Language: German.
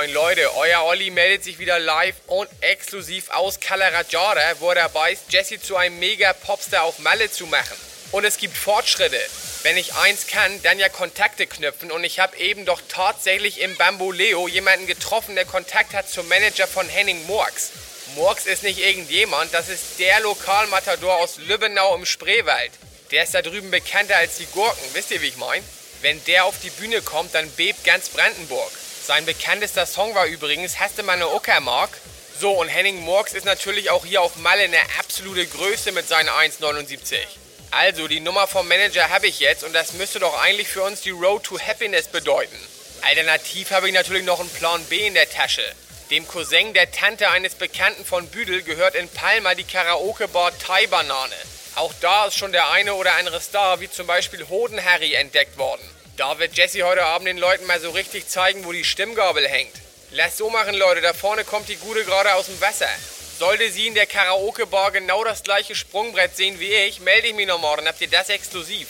Moin Leute, euer Olli meldet sich wieder live und exklusiv aus Calarajara, wo er dabei ist, Jesse zu einem Mega-Popstar auf Malle zu machen. Und es gibt Fortschritte. Wenn ich eins kann, dann ja Kontakte knüpfen und ich habe eben doch tatsächlich im Bamboleo jemanden getroffen, der Kontakt hat zum Manager von Henning Murks. Murks ist nicht irgendjemand, das ist der Lokalmatador aus Lübbenau im Spreewald. Der ist da drüben bekannter als die Gurken, wisst ihr wie ich mein? Wenn der auf die Bühne kommt, dann bebt ganz Brandenburg. Sein bekanntester Song war übrigens Hast du mal eine Uckermark? So, und Henning Murks ist natürlich auch hier auf Malle eine absolute Größe mit seinen 1,79. Also, die Nummer vom Manager habe ich jetzt und das müsste doch eigentlich für uns die Road to Happiness bedeuten. Alternativ habe ich natürlich noch einen Plan B in der Tasche. Dem Cousin der Tante eines Bekannten von Büdel gehört in Palma die Karaoke-Bar Thai Banane. Auch da ist schon der eine oder andere Star, wie zum Beispiel Hoden Harry, entdeckt worden. Da wird Jesse heute Abend den Leuten mal so richtig zeigen, wo die Stimmgabel hängt. Lasst so machen, Leute, da vorne kommt die Gute gerade aus dem Wasser. Sollte sie in der Karaoke-Bar genau das gleiche Sprungbrett sehen wie ich, melde ich mich noch morgen. Habt ihr das exklusiv?